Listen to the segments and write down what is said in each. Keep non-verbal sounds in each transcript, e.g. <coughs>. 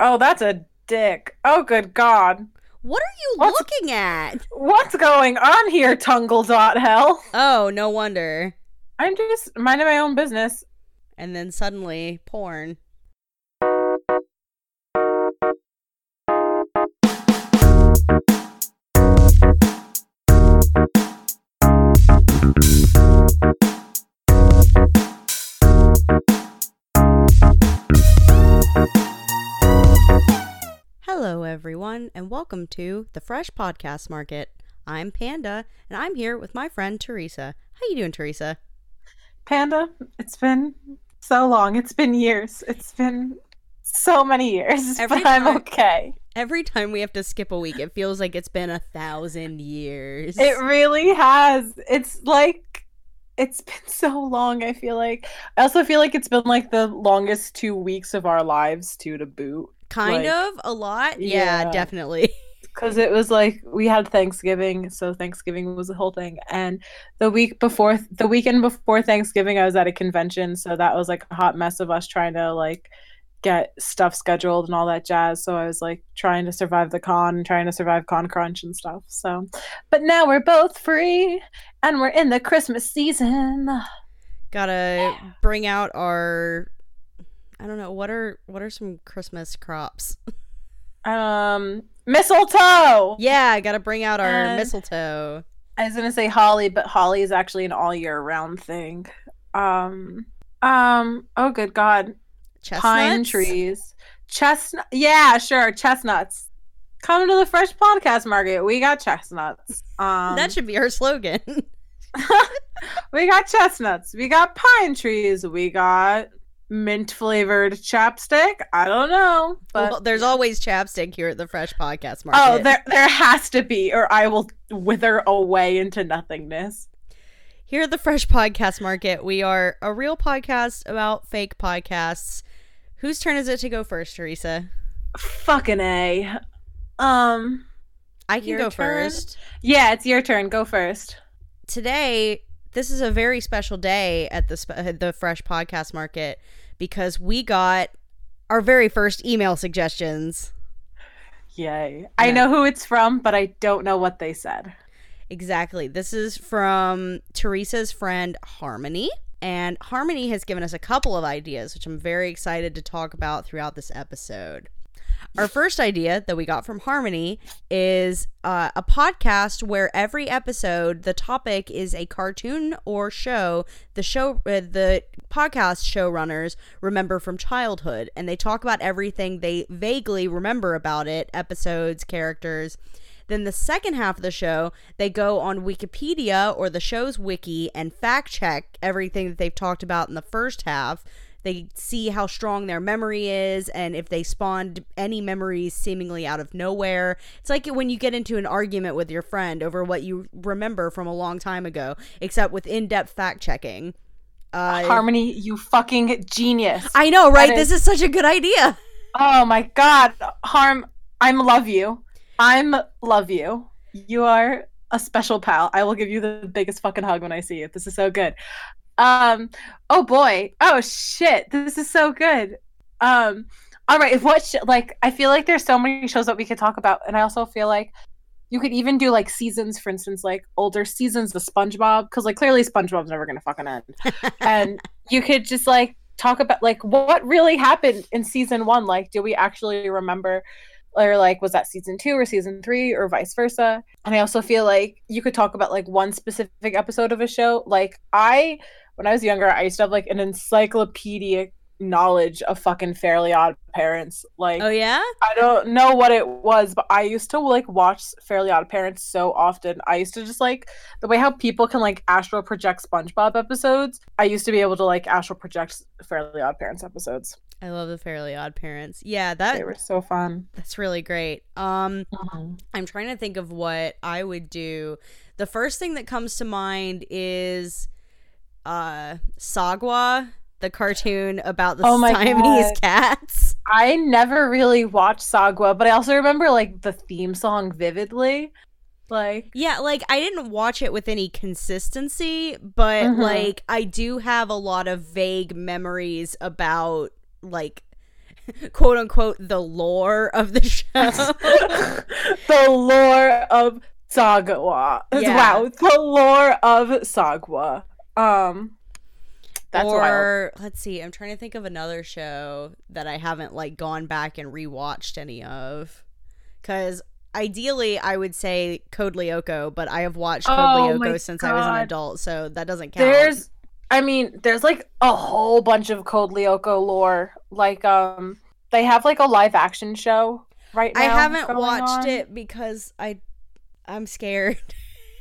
Oh, that's a dick. Oh, good God. What are you What's- looking at? What's going on here, Tumblr dot hell? Oh, no wonder. I'm just minding my own business. And then suddenly, porn. Everyone, and welcome to the Fresh Podcast Market. I'm Panda, and I'm here with my friend Teresa. How you doing, Teresa? Panda, it's been so long. It's been years. It's been so many years, <laughs> Every but I'm time- okay. Every time we have to skip a week, it feels like it's been a thousand years. It really has. It's like it's been <laughs> so long. I feel like I also feel like it's been like the longest two weeks of our lives too to boot. Kind like- of a lot. Yeah, Yeah. definitely. <laughs> because it was like we had Thanksgiving, so Thanksgiving was the whole thing. And the week before, the weekend before Thanksgiving, I was at a convention, so that was like a hot mess of us trying to like get stuff scheduled and all that jazz. So I was like trying to survive the con, trying to survive con crunch and stuff. So, but now we're both free and we're in the Christmas season. Gotta bring out our. I don't know what are what are some Christmas crops. Um, mistletoe. Yeah, I gotta bring out our And- mistletoe. I was gonna say holly, but holly is actually an all year round thing. Um, um. Oh, good God. Chestnuts. pine trees chestnut yeah sure chestnuts come to the fresh podcast market we got chestnuts um That should be our slogan. <laughs> we got chestnuts we got pine trees we got mint flavored chapstick i don't know but well, there's always chapstick here at the Fresh Podcast Market. oh there there has to be or i will wither away into nothingness Here at the Fresh Podcast Market, we are a real podcast about fake podcasts. Whose turn is it to go first, Teresa? fucking a um I can go turn? first. yeah it's your turn go first today this is a very special day at the sp- uh, the fresh podcast market because we got our very first email suggestions. Yay. I know who it's from but i don't know what they said. Exactly. This is from teresa's friend harmony and harmony has given us a couple of ideas which i'm very excited to talk about throughout this episode our first idea that we got from Harmony is uh, a podcast where every episode the topic is a cartoon or show. The show uh, the podcast showrunners remember from childhood and they talk about everything they vaguely remember about it episodes characters. Then the second half of the show they go on wikipedia or the show's wiki and fact check everything that they've talked about in the first half they see how strong their memory is and if they spawned any memories seemingly out of nowhere. It's like when you get into an argument with your friend over what you remember from a long time ago, except with in depth fact checking. Uh, Harmony, you fucking genius. I know, right? That This is such a good idea. oh my god. Harm, I'm love you. I'm love you. You are a special pal. I will give you the biggest fucking hug when I see you. This is so good. Um, oh boy. Oh shit. This is so good. Um, all right. What sh- like I feel like there's so many shows that we could talk about, and I also feel like you could even do like seasons, for instance, like older seasons of SpongeBob, because like clearly SpongeBob's never gonna fucking end. <laughs> and you could just like talk about like what really happened in season one like do we actually remember or like was that season two or season three or vice versa and i also feel like you could talk about like one specific episode of a show like i when i was younger i used to have like an encyclopedic knowledge of fucking fairly odd parents like Oh yeah? I don't know what it was, but I used to like watch Fairly Odd Parents so often. I used to just like the way how people can like astral project SpongeBob episodes. I used to be able to like astral project Fairly Odd Parents episodes. I love the Fairly Odd Parents. Yeah, that They were so fun. that's really great. Um I'm trying to think of what I would do. The first thing that comes to mind is uh Sagwa, the cartoon about the Oh Siamese God. cats. I never really watched Sagwa, but I also remember like the theme song vividly. Like Yeah, like I didn't watch it with any consistency, but Mhm. like I do have a lot of vague memories about like <laughs> quote unquote the lore of the show. <laughs> the lore of Sagwa. Yeah. Wow, the lore of Sagwa. Um, that's wild. or let's see, I'm trying to think of another show that I haven't like gone back and rewatched any of. Cause ideally I would say Code Lyoko, but I have watched Code Oh Lyoko since I was an adult, so that doesn't count. There's, I mean, there's like a whole bunch of Code Lyoko lore. Like, um, they have like a live action show right now. I haven't watched on. it because I I'm scared. <laughs>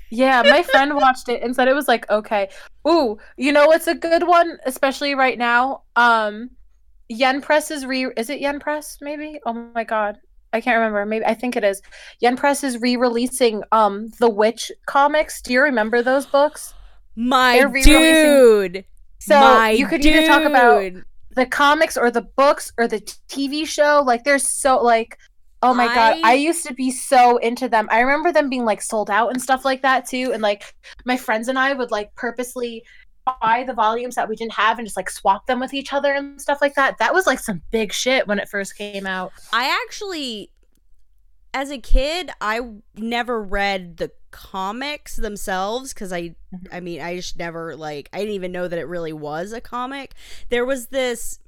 Yeah, my friend watched it and said it was like okay. Ooh, you know what's a good one, especially right now? Um, Yen Press is re. Is it Yen Press? Maybe. Oh my god, I can't remember. Maybe I think it is. Yen Press is re-releasing um the Witch comics. Do you remember those books? My dude. So My you could either talk about the comics or the books or the TV show. Like there's so like oh my god, I- I used to be so into them. I remember them being like sold out and stuff like that too. And like my friends and I would like purposely buy the volumes that we didn't have and just like swap them with each other and stuff like that. That was like some big shit when it first came out. I actually as a kid, I never read the comics themselves cuz I Mhm. I mean, I just never like I didn't even know that it really was a comic. There was this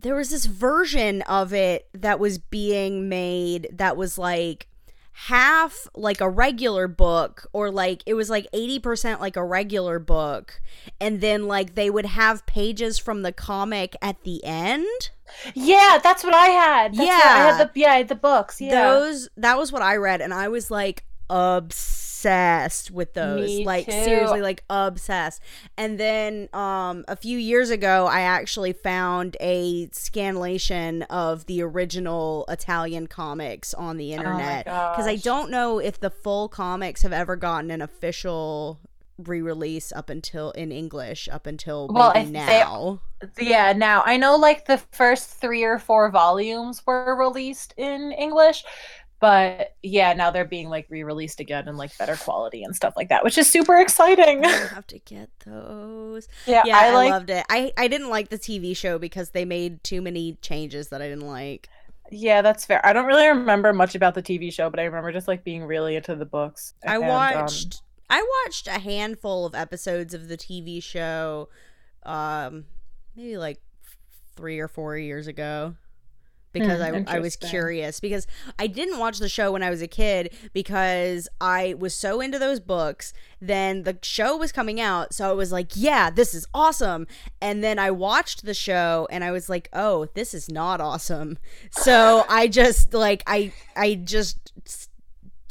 there was this version of it that was being made that was like half like a regular book or like it was like 80% like a regular book and then like they would have pages from the comic at the end Yeah, that's what I had. That's what- I had the yeah, the books. Yeah. those that was what i read and i was like obsessed with those Me like too. seriously like obsessed. And then um a few years ago i actually found a scanlation of the original italian comics on the internet because i don't know if the full comics have ever gotten an official re-release up until in english up until Well, I- they- now. Yeah, now I know like the first three or four volumes were released in English, but yeah, now they're being like re-released again in like better quality and stuff like that, which is super exciting. i <laughs> have to get those yeah, yeah, I I, like. loved it. I I didn't like the TV show because they made too many changes that I didn't like. Yeah, that's fair. I don't really remember much about the TV show, but I remember just like being really into the books. I and, um, watched I watched a handful of episodes of the TV show, um, maybe like three or four years ago. Because Hmm, I, I was curious because I didn't watch the show when I was a kid because I was so into those books. Then the show was coming out, so I was like, "Yeah, this is awesome." And then I watched the show, and I was like, "Oh, this is not awesome." So I just like I I just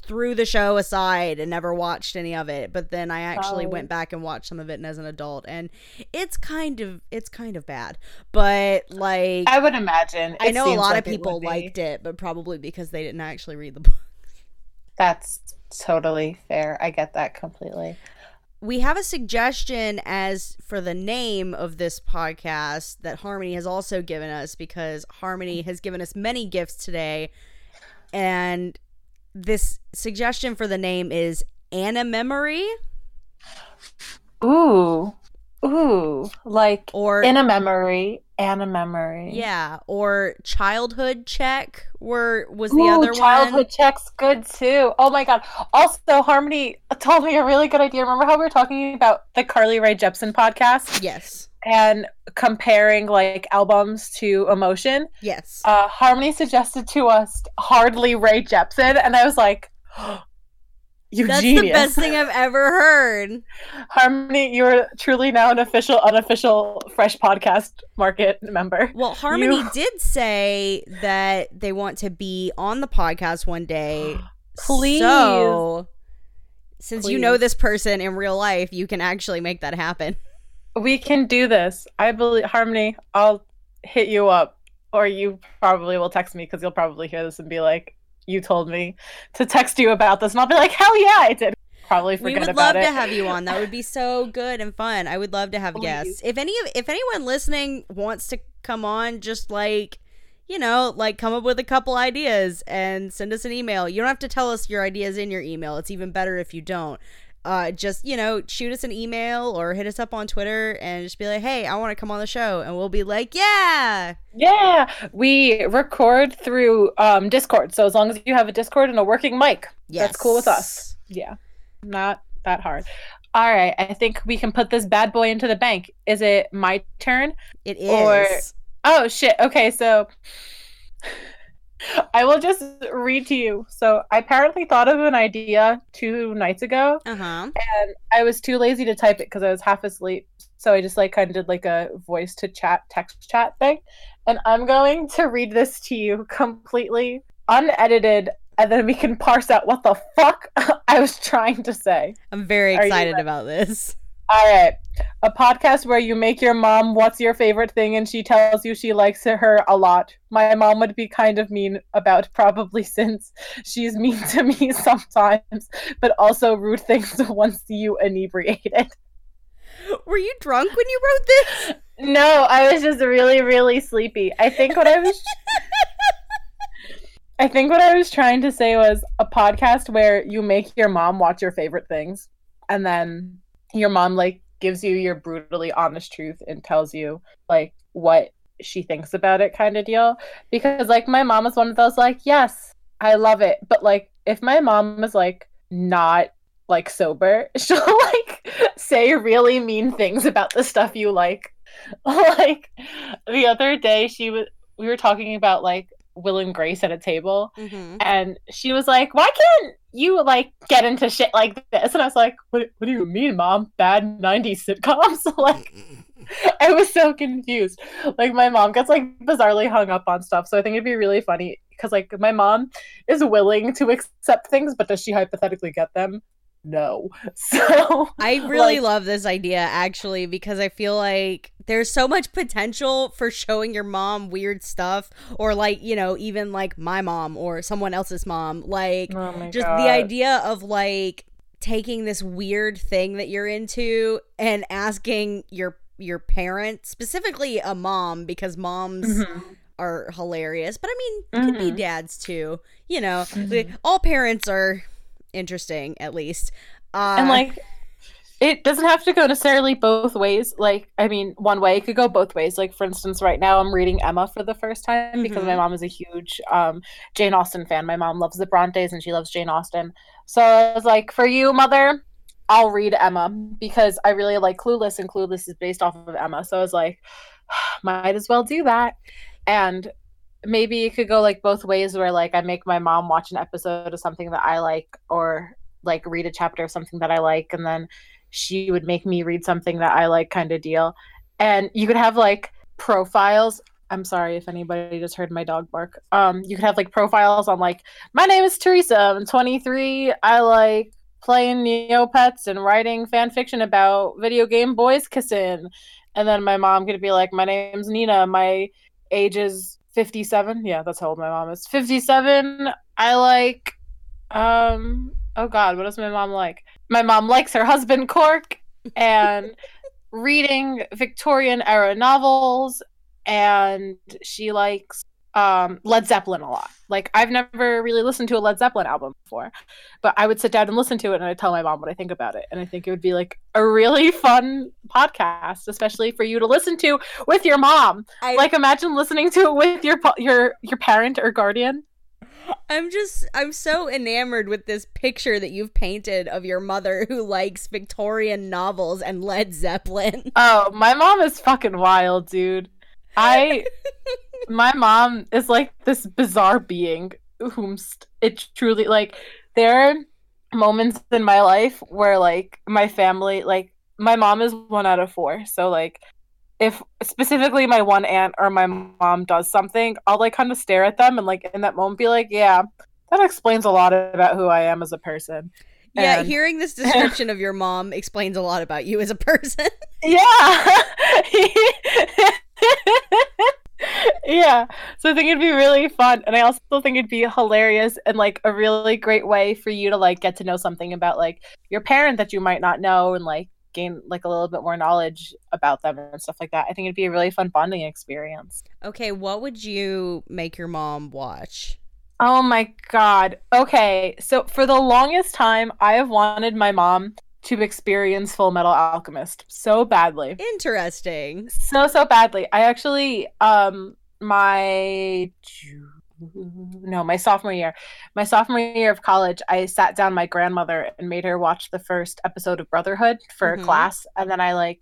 threw the show aside and never watched any of it. But then I actually Oh. went back and watched some of it as an adult, and it's kind of it's kind of bad. But like I would imagine. I know a lot like of people be. liked it, but probably because they didn't actually read the book. That's totally fair. I get that completely. We have a suggestion as for the name of this podcast that Harmony has also given us because Harmony has given us many gifts today. And this suggestion for the name is Anna Memory Ooh, ooh, like or in a memory Anna memory. yeah, or Childhood Check were was the Ooh, other childhood one. Childhood check's good too. Oh my god! Also, Harmony told me a really good idea. Remember how we were talking about the Carly Rae Jepsen podcast Yes. And comparing like albums to Emotion? Yes. Uh, Harmony suggested to us Hardly Ray Jepsen, and I was like, <gasps> "You That's genius!" the best thing I've ever heard. <laughs> Harmony, you're truly now an official, unofficial Fresh Podcast Market member. Well, Harmony You- did say that they want to be on the podcast one day. <gasps> Please. So, since you know this person in real life, you can actually make that happen. <laughs> We can do this. I believe Harmony. I'll hit you up, or you probably will text me because you'll probably hear this and be like, "You told me to text you about this," and I'll be like, "Hell yeah, I did." Probably forget we forget would about love it. to have you <laughs> on. That would be so good and fun. I would love to have Please. guests. If any of if anyone listening wants to come on, just like you know, like come up with a couple ideas and send us an email. You don't have to tell us your ideas in your email. It's even better if you don't. Uh, just you know shoot us an email or hit us up on Twitter and just be like, hey, I want to come on the show, and we'll be like, yeah, Yeah, we record through um, Discord. So as long as you have a Discord and a working mic, That's cool with us. yeah, not that hard. All right, I think we can put this bad boy into the bank. Is it my turn? It is. Or- Oh shit. Okay, so <laughs> I will just read to you. So I apparently thought of an idea two nights ago, uh huh. and I was too lazy to type it because I was half asleep. So I just like kind of did like a voice to chat, text chat thing. And I'm going to read this to you completely unedited, and then we can parse out what the fuck <laughs> I was trying to say. I'm very Are excited about this. All right. A podcast where you make your mom what's your favorite thing and she tells you she likes her a lot. My mom would be kind of mean about <laughs> probably since she's mean to me <laughs> sometimes, but also rude <laughs> things once you inebriated. Were you drunk when you wrote this? No, I was just really, really sleepy. I think what I was I think what I was trying to say was a podcast where you make your mom watch your favorite things and then your mom like gives you your brutally honest truth and tells you like what she thinks about it kind of deal. Because like my mom is one of those like yes i love it. But like if my mom is like not like sober <laughs> she'll like say really mean things about the stuff you like. <laughs> Like the other day she was we were talking about like will and grace at a table Mm-hmm. and she was like, "Why can't you like get into shit like this?" And I was like, "What? What do you mean, mom? Bad '90s sitcoms?" <laughs> like, I was so confused. Like, my mom gets like bizarrely hung up on stuff, so I think it'd be really funny because like my mom is willing to accept things, but does she hypothetically get them? No. <laughs> So I really Like- love this idea actually because I feel like there's so much potential for showing your mom weird stuff or like, you know, even like my mom or someone else's mom. Like oh just God. the idea of like taking this weird thing that you're into and asking your your parent, specifically a mom because moms Mhm. are hilarious, but I mean, it could be Mhm. dads too. You know, Mhm. all parents are interesting at least. Uh, and like it doesn't have to go necessarily both ways. Like i mean one way it could go both ways. Like for instance right now i'm reading emma for the first time because my Mhm. mom is a huge um, jane austen fan. My mom loves the brontes and she loves jane austen. So i was like for you mother i'll read emma because i really like clueless and clueless is based off of emma. So i was like <sighs> might as well do that. And maybe it could go like both ways where like i make my mom watch an episode of something that i like or like read a chapter of something that I like and then she would make me read something that I like kind of deal. And you could have like profiles. I'm sorry if anybody just heard my dog bark. Um you could have like profiles on like my name is Teresa, I'm 23. I like playing Neopets and writing fan fiction about video game boys kissing. And then my mom could be like my name's Nina, my age is 57. Yeah, that's how old my mom is. 57. I like um oh god, what does my mom like? My mom likes her husband Cork and reading Victorian era novels and she likes um Led Zeppelin a lot. Like I've never really listened to a Led Zeppelin album before, but I would sit down and listen to it and I'd tell my mom what I think about it. And I think it would be like a really <laughs> fun podcast, especially for you to listen to with your mom. I, Like imagine listening to it with your your your parent or guardian. I'm just I'm so enamored with this picture that you've painted of your mother who likes Victorian novels and Led Zeppelin. Oh, my mom is fucking wild, dude. I <laughs> my mom is like this bizarre being whom st- it truly like there are moments in my life where like my family like my mom is one out of four so like if specifically my one aunt or my mom does something i'll like kind of stare at them and like in that moment be like yeah that explains a lot about who i am as a person Yeah, And- hearing this <laughs> description of your mom explains a lot about you as a person. Yeah. <laughs> yeah. So I think it'd be really fun. And I also think it'd be hilarious and like a really great way for you to like get to know something about like your parent that you might not know and like gain like a little bit more knowledge about them and stuff like that. I think it'd be a really fun bonding experience. okay, what would you make your mom watch? Oh my god. Okay. So for the longest time I have wanted my mom to experience Full Metal Alchemist so badly. Interesting. So so badly. I actually um my no, my sophomore year. My sophomore year of college, I sat down my grandmother and made her watch the first episode of Brotherhood for Mhm. class and then I like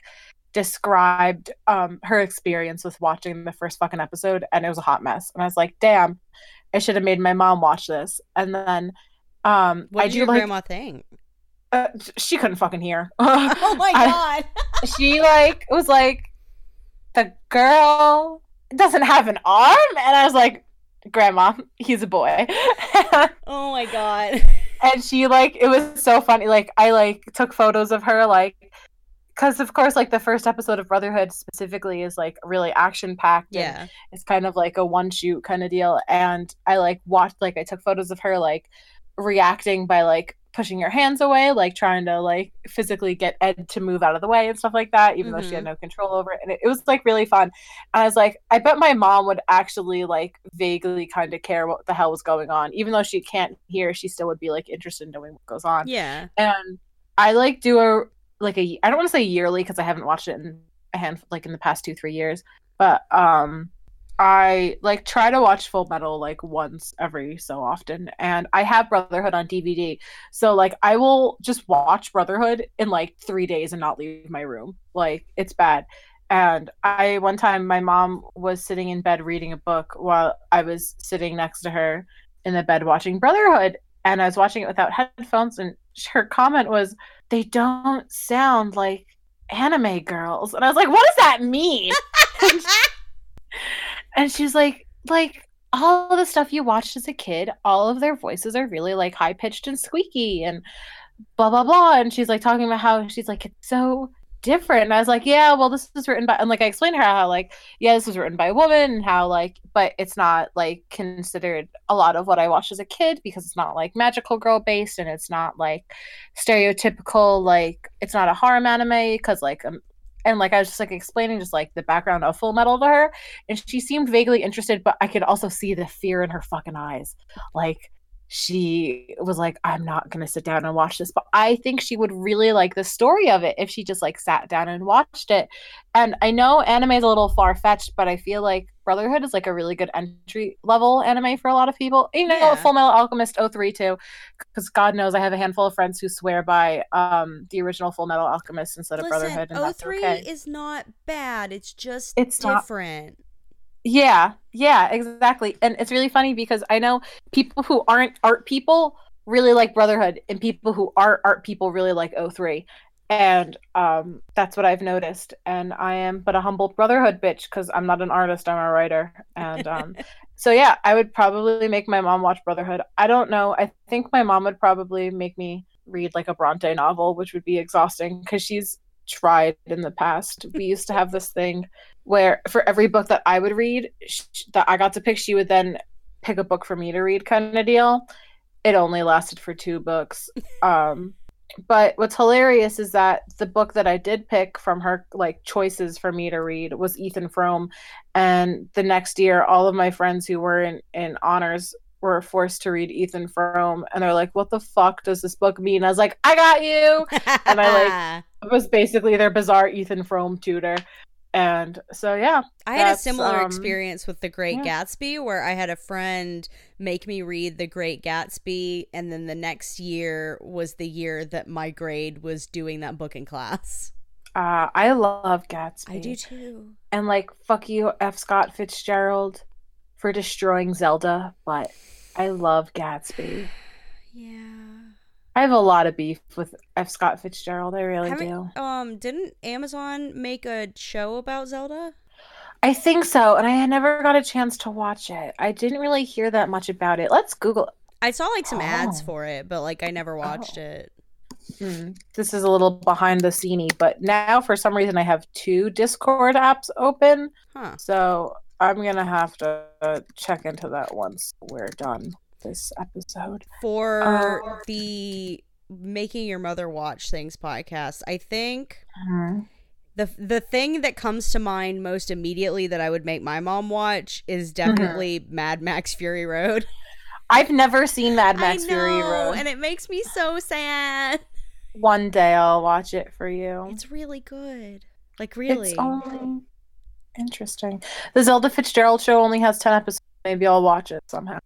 described um her experience with watching the first fucking episode and it was a hot mess. And I was like, "Damn, I should have made my mom watch this." And then um What I did do your like grandma think? Uh, she couldn't fucking hear. <laughs> Oh my I- god. <laughs> she like was like the girl doesn't have an arm and i was like grandma he's a boy <laughs> oh my god. and she like it was so funny like i like took photos of her like because of course like the first episode of brotherhood specifically is like really action packed Yeah. it's kind of like a one shoot kind of deal and i like watched like i took photos of her like reacting by like pushing your hands away like trying to like physically get ed to move out of the way and stuff like that even though she had no control over it and it, it was like really fun. And i was like i bet my mom would actually like vaguely kind of care what the hell was going on. Even though she can't hear she still would be like interested in knowing what goes on. Yeah. and I like do a like a I don't want to say yearly because I haven't watched it in a hand like in the past two three years, but um I like try to watch Full Metal like once every so often, and I have Brotherhood on DVD, so like I will just watch Brotherhood in like three days and not leave my room. Like it's bad. And I one time my mom was sitting in bed reading a book while I was sitting next to her in the bed watching Brotherhood, and I was watching it without headphones, and her comment was, "They don't sound like anime girls," and I was like, "What does that mean?" <laughs> and she's like, "Like all the stuff you watched as a kid, all of their voices are really like high pitched and squeaky and blah blah blah." And she's like talking about how she's like, "It's so." different and i was like yeah well this was written by and like i explained to her how like yeah this was written by a woman and how like but it's not like considered a lot of what i watched as a kid because it's not like magical girl based and it's not like stereotypical like it's not a harem anime because like um, and like i was just like explaining just like the background of full metal to her and she seemed vaguely interested but i could also see the fear in her fucking eyes. Like she was like i'm not going to sit down and watch this but i think she would really like the story of it if she just like sat down and watched it and i know anime is a little far-fetched but i feel like brotherhood is like a really good entry level anime for a lot of people you know Yeah. full metal alchemist 03 too because god knows i have a handful of friends who swear by um the original full metal alchemist instead of brotherhood and that's 03 okay is not bad. It's just It's not- different. Yeah, yeah, exactly. And it's really funny because I know people who aren't art people really like Brotherhood, and people who are art people really like O3. And um, that's what I've noticed. And I am but a humble Brotherhood bitch because I'm not an artist, I'm a writer. And um, <laughs> so, yeah, I would probably make my mom watch Brotherhood. I don't know. I think my mom would probably make me read like a Bronte novel, which would be exhausting because she's tried in the past. We used to have this thing where for every book that I would read sh- that I got to pick, she would then pick a book for me to read, kind of deal. It only lasted for two books. <laughs> Um, but what's hilarious is that the book that I did pick from her like choices for me to read was Ethan Frome, and the next year, all of my friends who were in in honors were forced to read Ethan Frome, and they're like, "What the fuck does this book mean?" I was like, "I got you." <laughs> And I, like It was basically their bizarre Ethan Frome tutor. And so yeah, I had a similar um, experience with The Great yeah. Gatsby where I had a friend make me read The Great Gatsby, and then the next year was the year that my grade was doing that book in class. uh, I love Gatsby. I do too. And like, fuck you, F. Scott Fitzgerald, for destroying Zelda. But I love Gatsby. <sighs> Yeah. I have a lot of beef with F. Scott Fitzgerald. I really Haven't- do. Um, didn't Amazon make a show about Zelda? I think so, and I never got a chance to watch it. I didn't really hear that much about it. Let's Google. I saw like some ads Oh. for it, but like I never watched Oh. it. Hmm. This is a little behind the sceney, but now for some reason I have two Discord apps open. Huh. So I'm gonna have to check into that once we're done this episode. For Uh, the Making Your Mother Watch Things podcast, I think Hmm. the the thing that comes to mind most immediately that I would make my mom watch is Mm-hmm. definitely Mad Max Fury Road. <laughs> I've never seen Mad Max know, Fury Road. and it makes me so sad. One day I'll watch it for you. It's really good. Like really. It's only interesting. The Zelda Fitzgerald show only has ten episodes. Maybe I'll watch it somehow.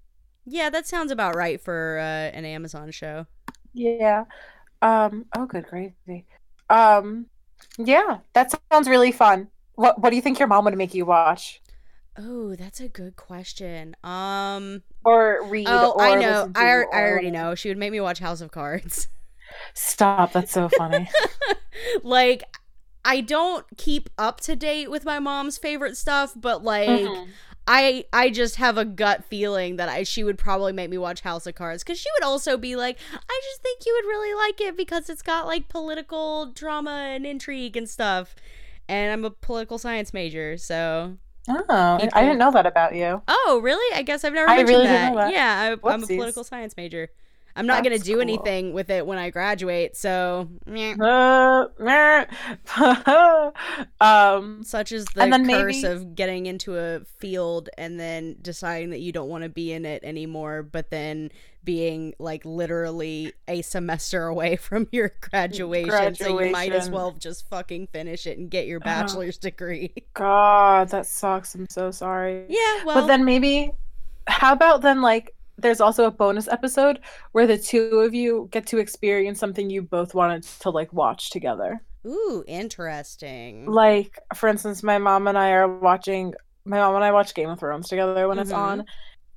Yeah, that sounds about right for uh, an Amazon show. Yeah. Um. Oh, good gravy. Um. Yeah, that sounds really fun. What What do you think your mom would make you watch Oh, that's a good question. Um. or read? Oh, or I know. I, I already know. She would make me watch House of Cards. <laughs> Stop. That's so funny. <laughs> like, I don't keep up to date with my mom's favorite stuff, but like, Mhm. I I just have a gut feeling that I she would probably make me watch House of Cards because she would also be like, I just think you would really like it because it's got like political drama and intrigue and stuff. And I'm a political science major, so Oh, I didn't know that about you. oh really? I guess I've never I mentioned really didn't that. know that. Yeah, I, I'm a political science major. I'm not gonna do cool. anything with it when I graduate, so. Uh, <laughs> um, such is the curse maybe- of getting into a field and then deciding that you don't want to be in it anymore but then being like literally a semester <laughs> away from your graduation, so you might as well just fucking finish it and get your Oh. <sighs> bachelor's degree God, that sucks. I'm so sorry. yeah well but then maybe, how about then like there's also a bonus episode where the two of you get to experience something you both wanted to like watch together. ooh interesting Like, for instance, my mom and I are watching. My mom and I watch Game of Thrones together when it's Mhm. on,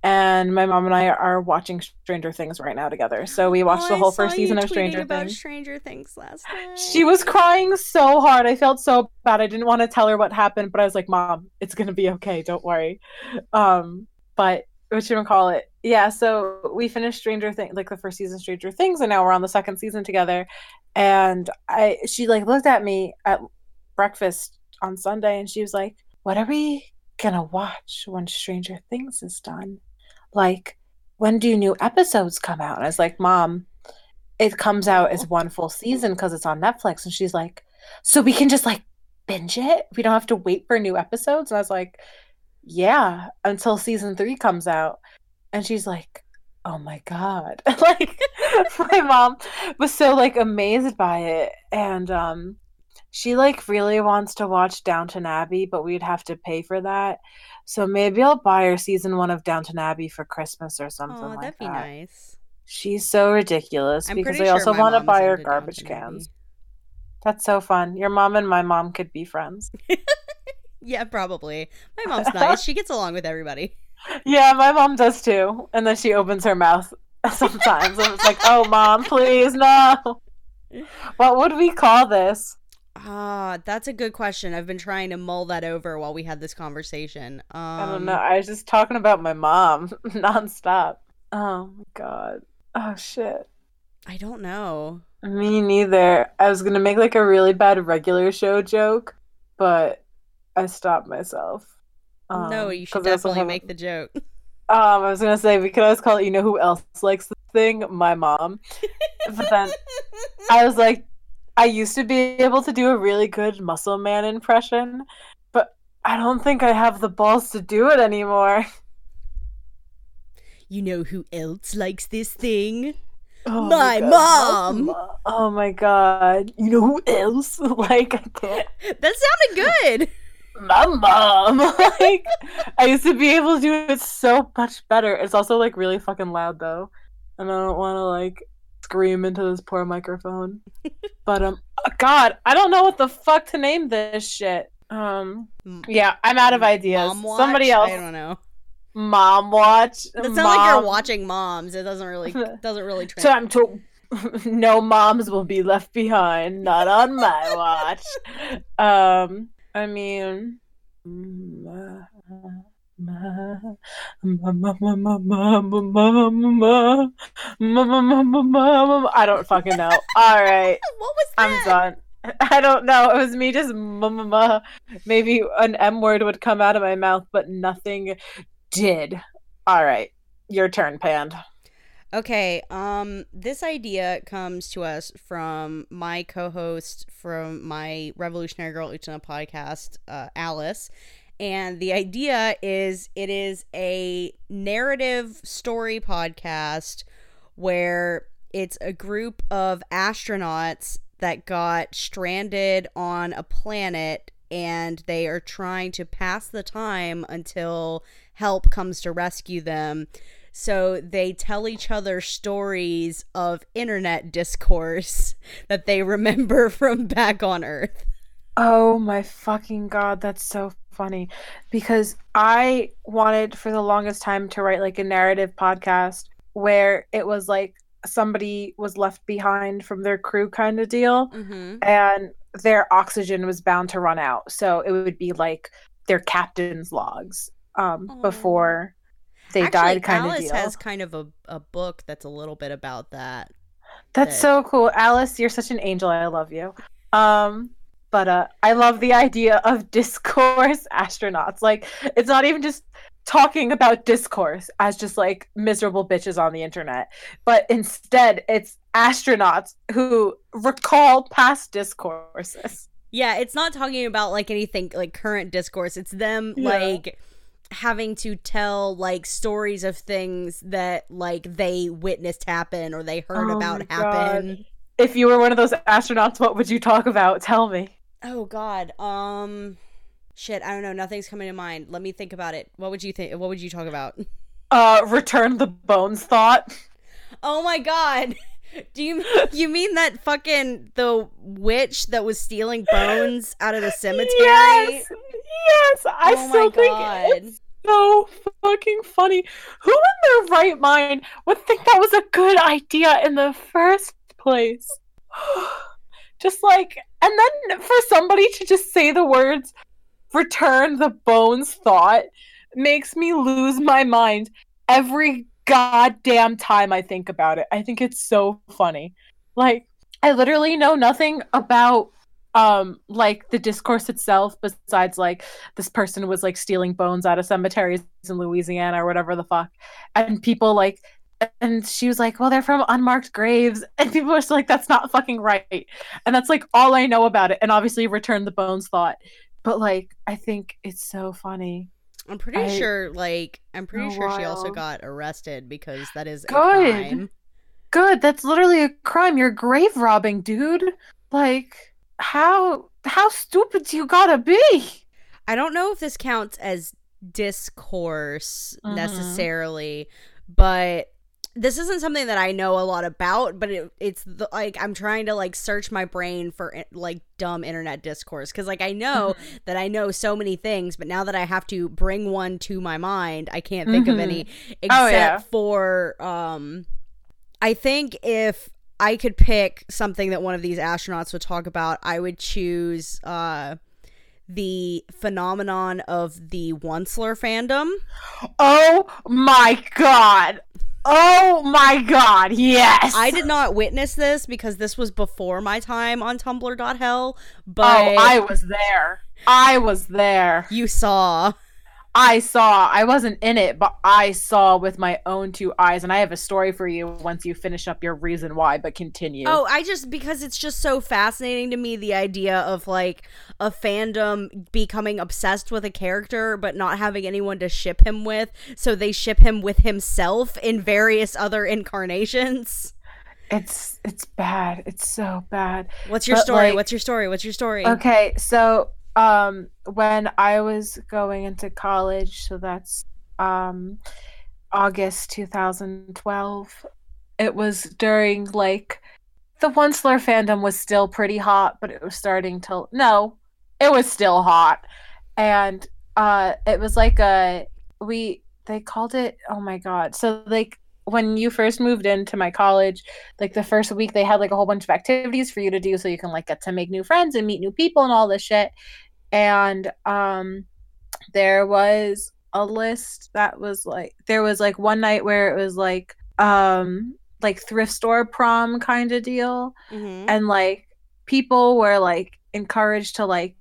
and my mom and I are watching Stranger Things right now together. So we watched Oh, the whole first season of Stranger about Things. Stranger Things last night. She was crying so hard. I felt so bad. I didn't want to tell her what happened, but I was like, "Mom, it's gonna be okay. Don't worry." Um, but what you call it? Yeah. So we finished Stranger Things, like the first season Stranger Things, and now we're on the second season together. And I, she like looked at me at breakfast on Sunday, and she was like, "What are we gonna watch when Stranger Things is done? Like, when do new episodes come out?" And I was like, "Mom." It comes out as one full season because it's on Netflix. And she's like, so we can just like binge it? We don't have to wait for new episodes? And I was like, yeah, until season three comes out. And she's like, oh my God. <laughs> like, my mom was so like amazed by it. And, um, she like really wants to watch Downton Abbey, but we'd have to pay for that. So maybe I'll buy her season one of Downton Abbey for Christmas or something Oh, like that'd be that. nice. She's so ridiculous I'm because I sure also want to buy her garbage Abbey. cans. That's so fun. Your mom and my mom could be friends. <laughs> Yeah, probably. My mom's nice. <laughs> She gets along with everybody. Yeah, my mom does too. And then she opens her mouth <laughs> sometimes and it's like, "Oh, mom, please no." What would we call this? Ah, that's a good question. I've been trying to mull that over while we had this conversation. Um, I don't know. I was just talking about my mom <laughs> nonstop. Oh my god. Oh shit. I don't know. Me neither. I was gonna make like a really bad regular show joke, but I stopped myself. No, you should definitely make the joke. Um, I was gonna say we could always call it. You know who else likes this thing? My mom. <laughs> But then I was like, I used to be able to do a really good Muscle Man impression, but I don't think I have the balls to do it anymore. you know who else likes this thing? Oh My God, mom. Oh my god! You know who else? <laughs> Like I can't. That sounded good. My mom. <laughs> like I used to be able to do it so much better. It's also like really fucking loud though, and I don't want to like scream into this poor microphone. <laughs> but um, God, I don't know what the fuck to name this shit. Um, yeah, I'm out of ideas. Somebody else, I don't know. mom watch. That sounds like you're watching moms. It doesn't really <laughs> doesn't really translate. Time to. no moms will be left behind. Not on my watch. Um, I mean, I don't fucking know. All right. <laughs> What was that? I'm done. <laughs> I don't know. It was me just mama. Maybe an M word would come out of my mouth, but nothing did. All right. Your turn, Pand. Okay, um this idea comes to us from my co-host from my Revolutionary Girl Utena podcast, uh, Alice. And the idea is it is a narrative story podcast where it's a group of astronauts that got stranded on a planet and they are trying to pass the time until help comes to rescue them. So they tell each other stories of internet discourse <laughs> that they remember <laughs> from back on Earth. Oh my fucking god, that's so funny. Because I wanted for the longest time to write like a narrative podcast where it was like somebody was left behind from their crew kind of deal Mm-hmm. and their oxygen was bound to run out. So it would be like their captain's logs um before they Actually, died kind Alice of deal. Alice has kind of a, a book that's a little bit about that. That's that- so cool. Alice, you're such an angel. I love you. Um but uh I love the idea of <laughs> discourse astronauts. Like it's not even just talking about discourse as just like miserable bitches on the internet, but instead it's astronauts who recall past discourses. Yeah, it's not talking about like anything like current discourse. It's them Yeah. like having to tell like stories of things that like they witnessed happen or they heard Oh about happen. If you were one of those astronauts, what would you talk about? Tell me. Oh god. Um shit, I don't know. Nothing's coming to mind. Let me think about it. What would you think what would you talk about? Uh return the bones thought. Oh my god. Do you you mean that fucking the witch that was stealing bones out of the cemetery? Yes. Yes. I oh still think god. it's so fucking funny. Who in their right mind would think that was a good idea in the first place? <gasps> just like, and then for somebody to just say the words return the bones thought makes me lose my mind every goddamn time I think about it. I think it's so funny. Like, I literally know nothing about um like the discourse itself besides like this person was like stealing bones out of cemeteries in Louisiana or whatever the fuck. And people like and she was like well they're from unmarked graves. <laughs> And people were like that's not fucking right. And that's like all I know about it. And obviously return the bones thought. But like I think it's so funny I'm pretty I- sure, like, I'm pretty sure she also got arrested because that is a Good. crime. good that's literally a crime you're grave robbing dude like how how stupid do you gotta be I don't know if this counts as discourse Mhm. necessarily, but this isn't something that I know a lot about. But it, it's the, like I'm trying to like search my brain for eh, like dumb internet discourse because like I know that I know so many things, but now that I have to bring one to my mind, I can't think of Mhm. any except Oh, yeah. for um. I think if I could pick something that one of these astronauts would talk about, I would choose uh the phenomenon of the Onceler fandom. <gasps> Oh my god. Oh my god. Yes. I did not witness this because this was before my time on Tumblr.hell, but Oh, I was there. I was there. you saw. I saw. I wasn't in it, but I saw with my own two eyes and I have a story for you once you finish up your reason why, but continue. Oh, I just because it's just so fascinating to me the idea of like a fandom becoming obsessed with a character but not having anyone to ship him with, so they ship him with himself in various other incarnations. It's it's bad. It's so bad. What's your But, story? like- What's your story? What's your story? Okay, so um when I was going into college, so that's um August 2012, it was during like the Onceler fandom was still pretty hot, but it was starting to no, it was still hot. And uh it was like a we they called it oh my god. So like when you first moved into my college, like the first week they had like a whole bunch of activities for you to do so you can like get to make new friends and meet new people and all this shit and um there was a list that was like there was like one night where it was like um like thrift store prom kind of deal Mhm. and like people were like encouraged to like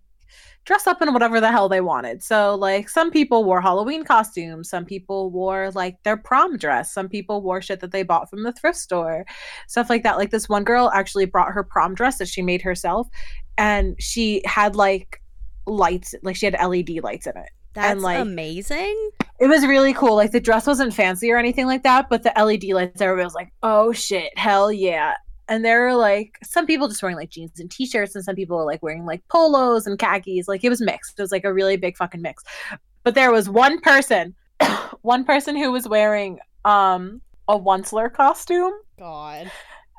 dress up in whatever the hell they wanted. So like some people wore Halloween costumes, some people wore like their prom dress, some people wore shit that they bought from the thrift store, stuff like that. Like this one girl actually brought her prom dress that she made herself and she had like lights, like she had LED lights in it. That's like- amazing. it was really cool. Like the dress wasn't fancy or anything like that, but the LED lights, everybody was like, "Oh shit, hell yeah!" And there were like some people just wearing like jeans and t-shirts, and some people were like wearing like polos and khakis. Like it was mixed. It was like a really big fucking mix. But there was one person, <coughs> one person who was wearing um a Onceler costume, God.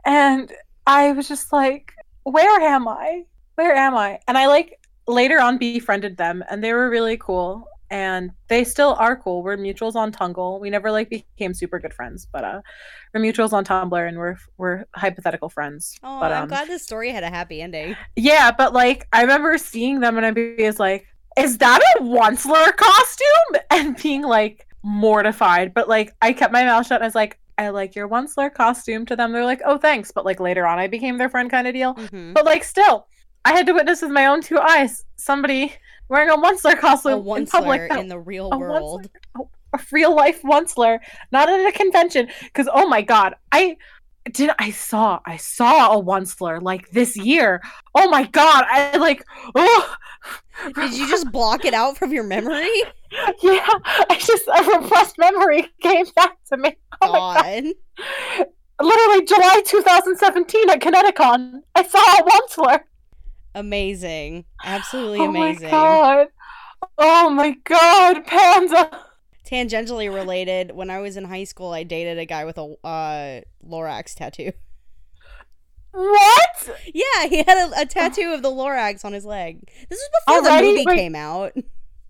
and I was just like, "Where am I? Where am I?" And I like later on befriended them, and they were really cool and they still are cool. We're mutuals on Tumblr. We never like became super good friends, but uh, we're mutuals on Tumblr, and we're we're hypothetical friends. Oh, but, I'm um, glad this story had a happy ending. Yeah, but like I remember seeing them, and I was like, "Is that a Onceler costume?" <laughs> And being like mortified, but like I kept my mouth shut. and I was like, "I like your Onceler costume." To them, they're like, "Oh, thanks," but like later on, I became their friend, kind of deal. Mhm. But like still, I had to witness with my own two eyes somebody wearing a Onceler A costume in public. onceler in the real a world. a real life Onceler, not at a convention. Because oh my god, I did I saw I saw a Onceler like this year. Oh my god, I like oh Did you just block it out from your memory? <laughs> yeah, I just a repressed memory came back to me. Oh my god. God. Literally July 2017 at Kineticon. I saw a Onceler. Amazing. Absolutely amazing. Oh my god. Oh my god, Panda. Tangentially related, when I was in high school, I dated a guy with a uh, Lorax tattoo. What? Yeah, he had a, a tattoo of the Lorax on his leg. This was before the movie Wait. came out.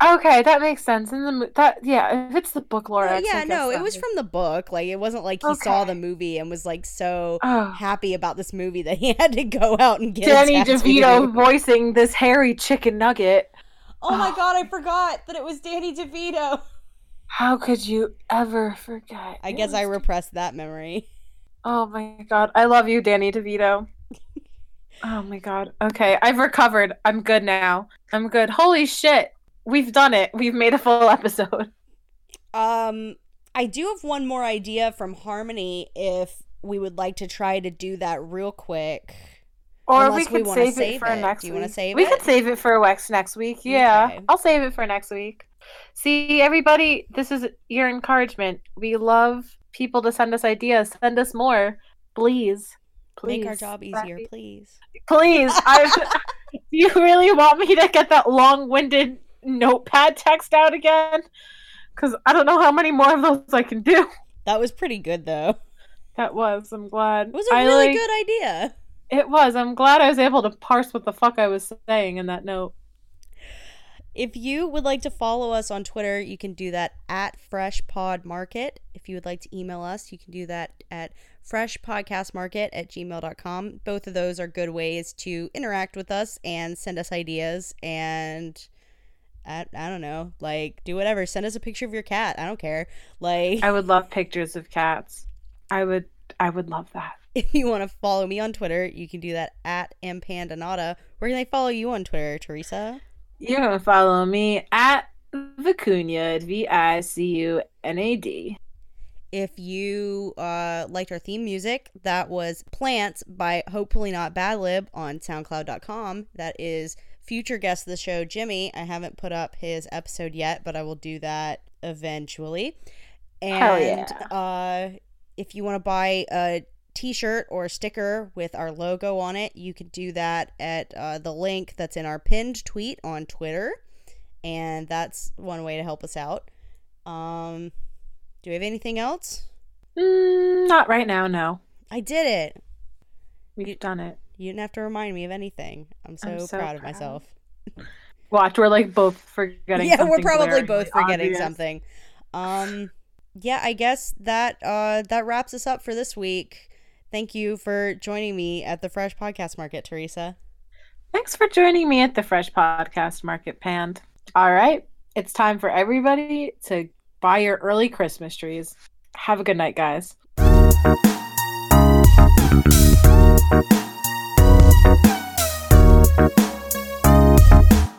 Okay, that makes sense. In the that yeah, if it's the book Laura. I yeah, no, it was from the book. Like, it wasn't like he saw the movie and was like so Oh. happy about this movie that he <laughs> had to go out and get Danny. DeVito voicing this hairy chicken nugget. Oh my ah. god, I forgot that it was Danny DeVito. How could you ever forget? I It guess I was- repressed that memory. Oh my god, I love you, Danny DeVito. <laughs> oh my god. Okay, I've recovered. I'm good now. I'm good. Holy shit, we've done it. We've made a full <laughs> episode. Um, I do have one more idea from Harmony if we would like to try to do that real quick. Or Unless we we could wanna save, save it for it. next Do you wanna week. save we it? could save it for Wex next week. Yeah, Okay. I'll save it for next week. See, everybody, this is your encouragement. We love people to send us ideas. Send us more, please. Please. Make our job easier, please. Please. I, <laughs> <laughs> do you really want me to get that long-winded notepad text out again? Because I don't know how many more of those I can do. That was pretty good though. That was. I'm glad. It was a I, really like- good idea. It was. I'm glad I was able to parse what the fuck I was saying in that note. If you would like to follow us on Twitter, you can do that at Fresh Pod Market. If you would like to email us, you can do that at freshpodcastmarket at gmail.com. Both of those are good ways to interact with us and send us ideas and I, I don't know, like do whatever. Send us a picture of your cat. I don't care. Like I would love pictures of cats. I would I would love that. <laughs> if you want to follow me on Twitter, you can do that at mpandanata. Where can they follow you on Twitter, Teresa? You can follow me at Vicuña, V I C U N A D. If you uh, liked our theme music, that was Plants by Hopefully Not Bad Lib on SoundCloud.com. That is future guest of the show, Jimmy. I haven't put up his episode yet, but I will do that eventually. And Hell yeah. uh, if you want to buy a t-shirt or a sticker with our logo on it, you can do that at uh, the link that's in our pinned tweet on Twitter. And that's one way to help us out. Um, do we have anything else? Mm, not right now, no. I did it. We've done it. You didn't have to remind me of anything. I'm so, I'm so proud of myself. Watch, we're like both forgetting. <laughs> yeah, we're probably both forgetting obvious. something. Um, yeah, I guess that uh that wraps us up for this week. Thank you for joining me at the Fresh Podcast Market, Teresa. Thanks for joining me at the Fresh Podcast Market Pand. All right, it's time for everybody to buy your early Christmas trees. Have a good night, guys.